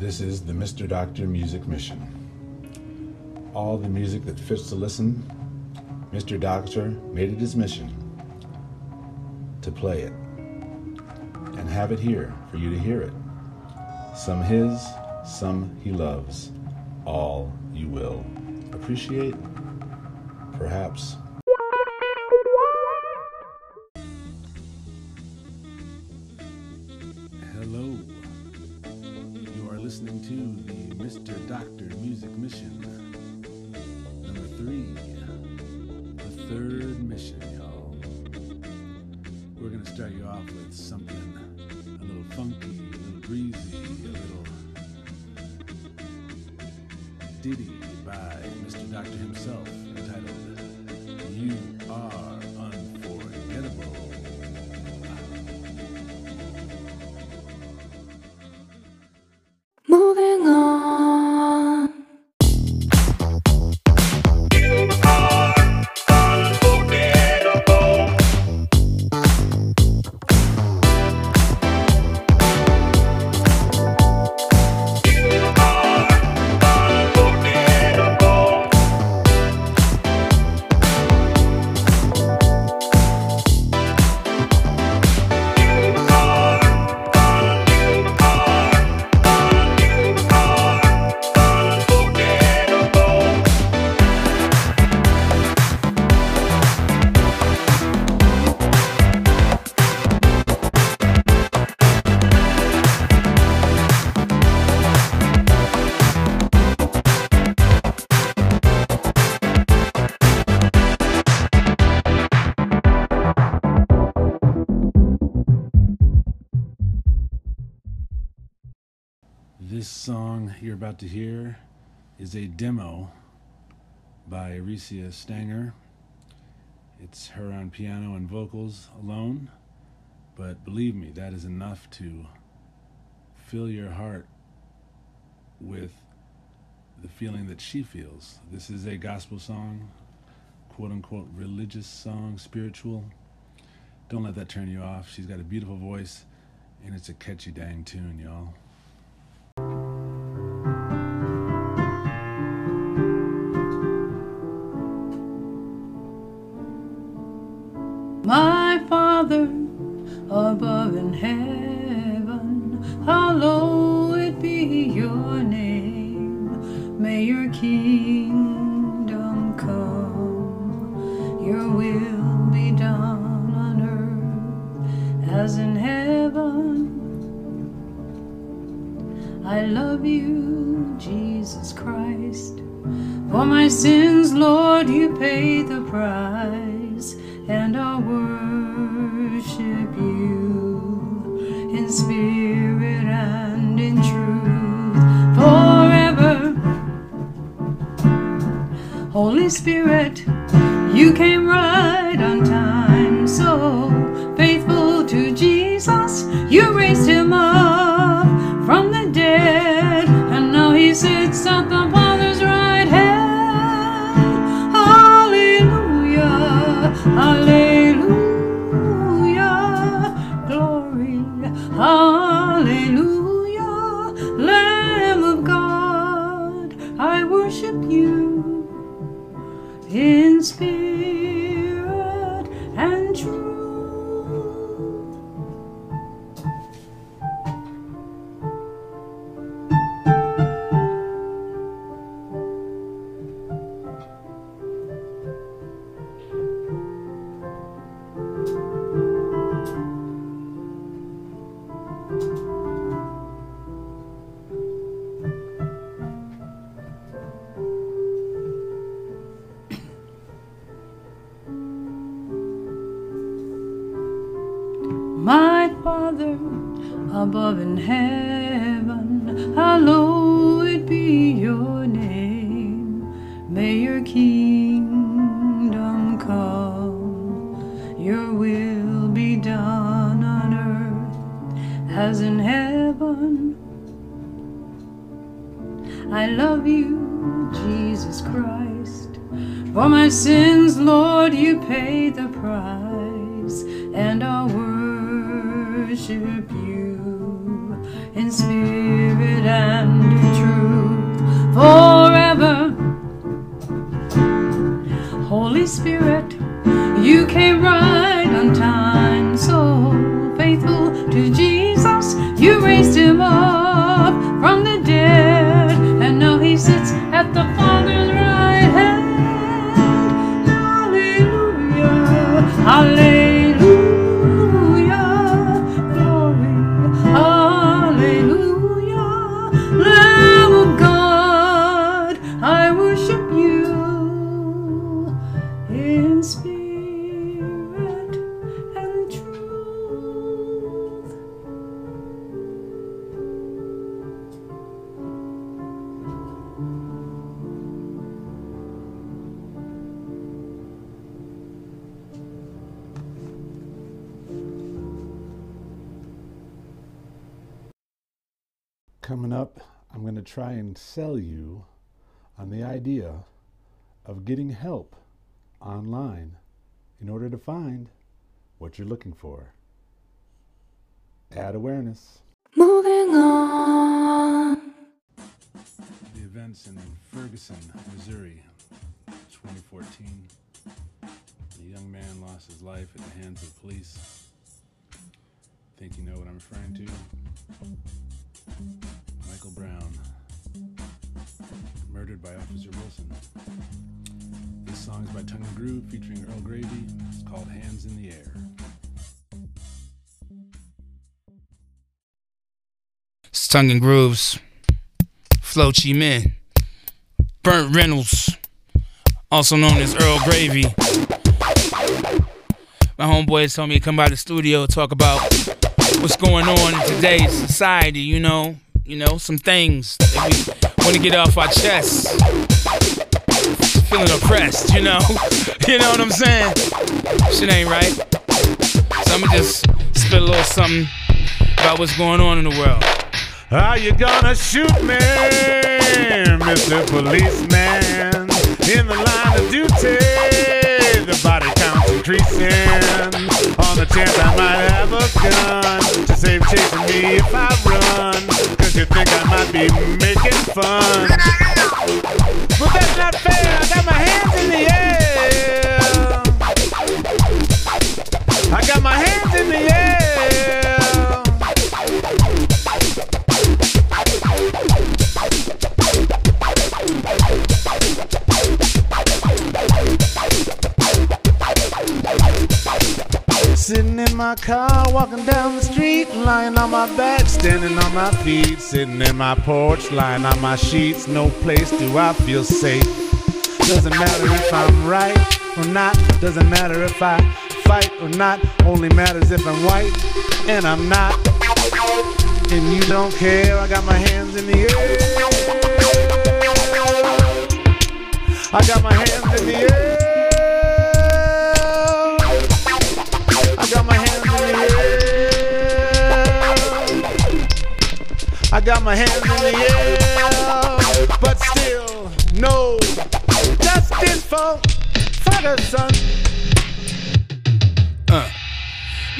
This is the Mr. Doctor Music Mission. All the music that fits to listen, Mr. Doctor made it his mission to play it and have it here for you to hear it. Some his, some he loves, all you will appreciate, perhaps. Listening to the Mr. Doctor Music Mission. Number three. The third mission, y'all. We're to start you off with something a little funky, a little breezy, a little ditty by Mr. Doctor himself song you're about to hear is a demo by Arecia Stenger. It's her on piano and vocals alone, but believe me, that is enough to fill your heart with the feeling that she feels. This is a gospel song, quote unquote religious song, spiritual. Don't let that turn you off. She's got a beautiful voice, and it's a catchy dang tune, y'all. Christ. For my sins, Lord, you paid the price, and I'll worship you in spirit and in truth forever. Holy Spirit, you came right heaven, hallowed be your name. May your kingdom come, your will be done on earth as in heaven. I love you, Jesus Christ. For my sins, Lord, you paid the spirit and truth forever. Holy Spirit, you came right on time, so faithful to Jesus, you raised him up from the dead, and now he sits at the Father's right hand. Hallelujah, hallelujah. Try and sell you on the idea of getting help online in order to find what you're looking for. Add awareness. Moving on. The events in Ferguson, Missouri, 2014. A young man lost his life at the hands of police. Think you know what I'm referring to? Michael Brown, murdered by Officer Wilson. This song is by Tongue and Groove featuring URL Gravy. It's called Hands in the Air. It's Tongue and Grooves, Flo Chi Min, Burnt Reynolds, also known as URL Gravy. My homeboys told me to come by the studio talk about what's going on in today's society, you know, you know, some things that we want to get off our chests. Feeling oppressed, you know, you know what I'm saying? Shit ain't right. So I'ma just spit a little something about what's going on in the world. Are you gonna shoot me, Mr. Policeman? In the line of duty, the body count's increasing. On the chance I might have a gun to save chasing me if I run. Cause you think I might be making fun. But that's not fair, I got my hands in the air. I got my hands in the air. Sitting in my car, walking down the street, lying on my back, standing on my feet, sitting in my porch, lying on my sheets. No place do I feel safe. Doesn't matter if I'm right or not, doesn't matter if I fight or not, only matters if I'm white and I'm not. And you don't care, I got my hands in the air. I got my hands in the air. I got my hands in the air. But still, no justice for Ferguson.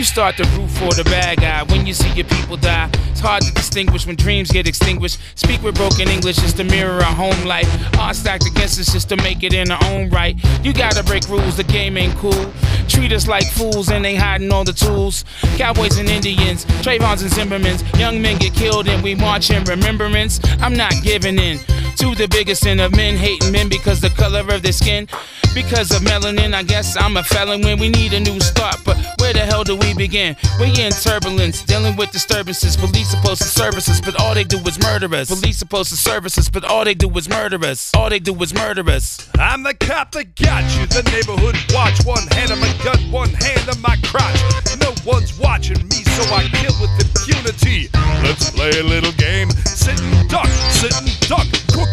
You start to root for the bad guy when you see your people die. It's hard to distinguish when dreams get extinguished. Speak with broken English just to mirror our home life. Odds stacked against us just to make it in our own right. You gotta break rules, the game ain't cool. Treat us like fools and they hiding all the tools. Cowboys and Indians, Trayvons and Zimmermans. Young men get killed and we march in remembrance. I'm not giving in to the biggest sin of men hating men because the color of their skin. Because of melanin, I guess I'm a felon when we need a new start. But where the hell do we begin? We in turbulence, dealing with disturbances. Police supposed to service us, but all they do is murder us. Police supposed to service us, but all they do is murder us. All they do is murder us. I'm the cop that got you, the neighborhood watch. One hand on my gun, one hand on my crotch. No one's watching me, so I kill with impunity. Let's play a little game. Sit and duck, sit and duck.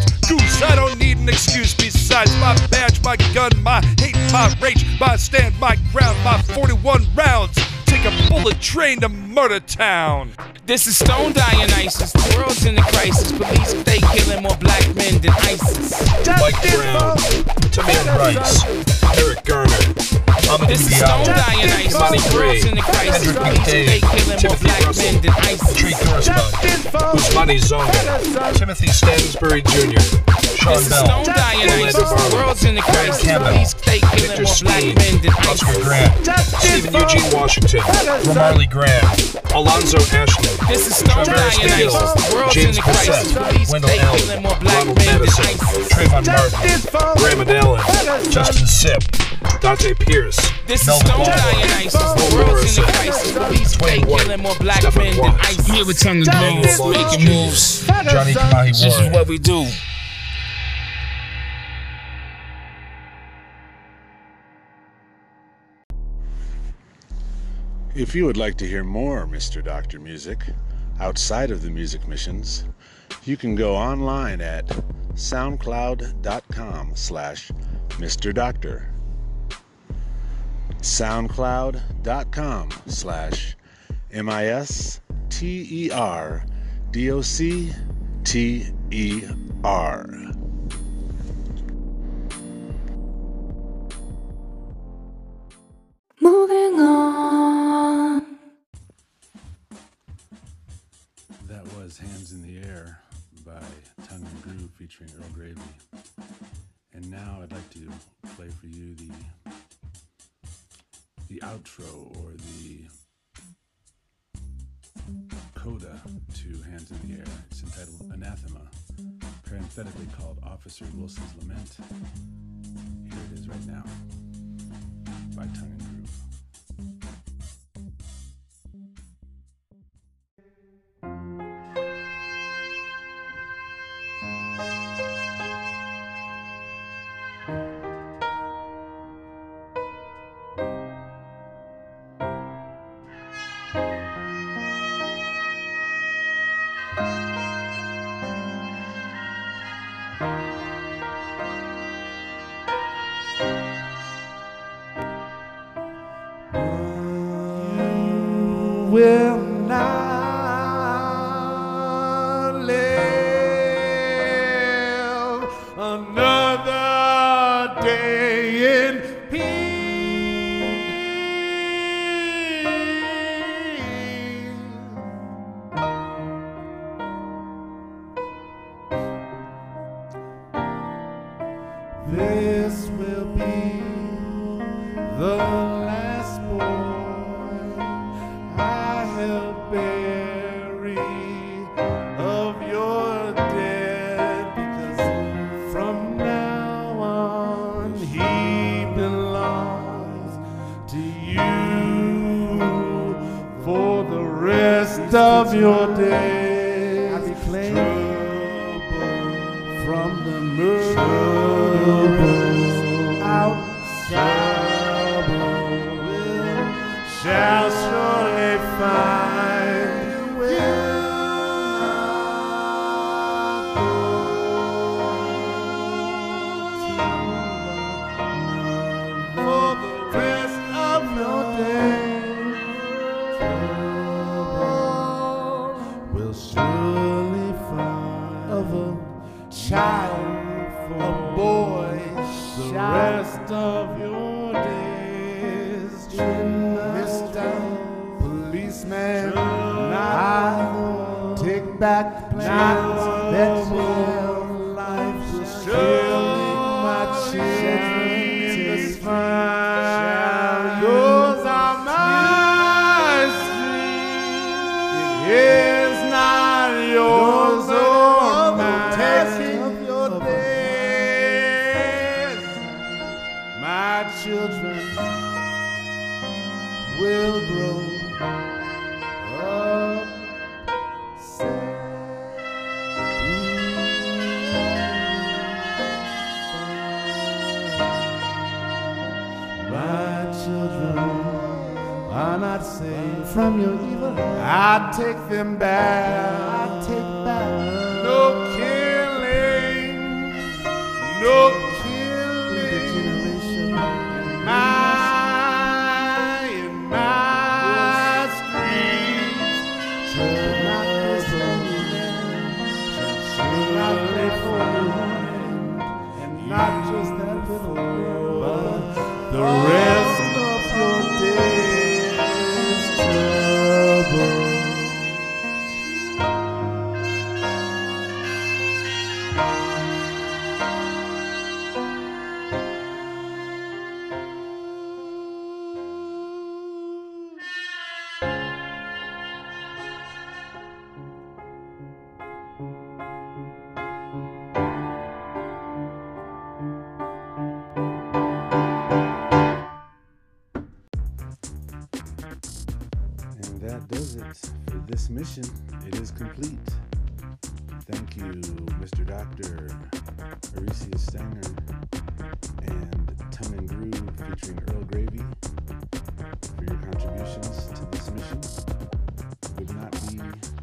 Cooked goose, I don't need an excuse besides my badge, my gun, my hate, my rage, my stand, my ground, my 41 rounds. Take a bullet train to Murder Town. This is Stone Dionysus. The world's in a crisis. Police they killing more black men than ISIS. Mike Brown, Tamir Rice, Eric Garner, Amadou This is Stone Diallo, Dionysus. Bonnie The world's in a Gray, crisis. Hendrik Police they killing more Timothy black men than ISIS. Tree Dorsman, Ousmane Zongo, Timothy Stansbury Jr., Sean This is Stone Dionysus. The world's in a crisis. Campbell, Police they killing more black men than Oscar ISIS. Grant, Stephen Eugene Washington, Ramarley Graham, Alonzo Ashley, This is Stone Travis The world's in James a crisis. Bissett, Police Wendell killing more black men than Madison, ISIS. Trayvon Martin, Graham Allen, Justin Sipp, Dante Pierce, This is Stone Ball, The world's in a Morrison, crisis. Police they killing more black men than Watts, ISIS. Here with tongue and Daniel making moves. Johnny Kamahi This is what we do. If you would like to hear more Mr. Doctor music outside of the music missions, you can go online at soundcloud.com slash Mr. Doctor. Soundcloud.com slash M I S T E R D O C T E R. URL Gravy. And now I'd like to play for you the the outro or the coda to Hands in the Air. It's entitled Anathema, parenthetically called Officer Wilson's Lament. Here it is right now by Tongue and Groove. Will not of your days. Policeman, I take back plans that I take them back. I take back. No killing. No killing. My, in my streets. Should not this should not live for. And not just that little girl, but the rest this mission. It is complete. Thank you, Mr. Doctor, Arecia Stenger, and Tongue and Groove featuring URL Gravy for your contributions to this mission. Would not be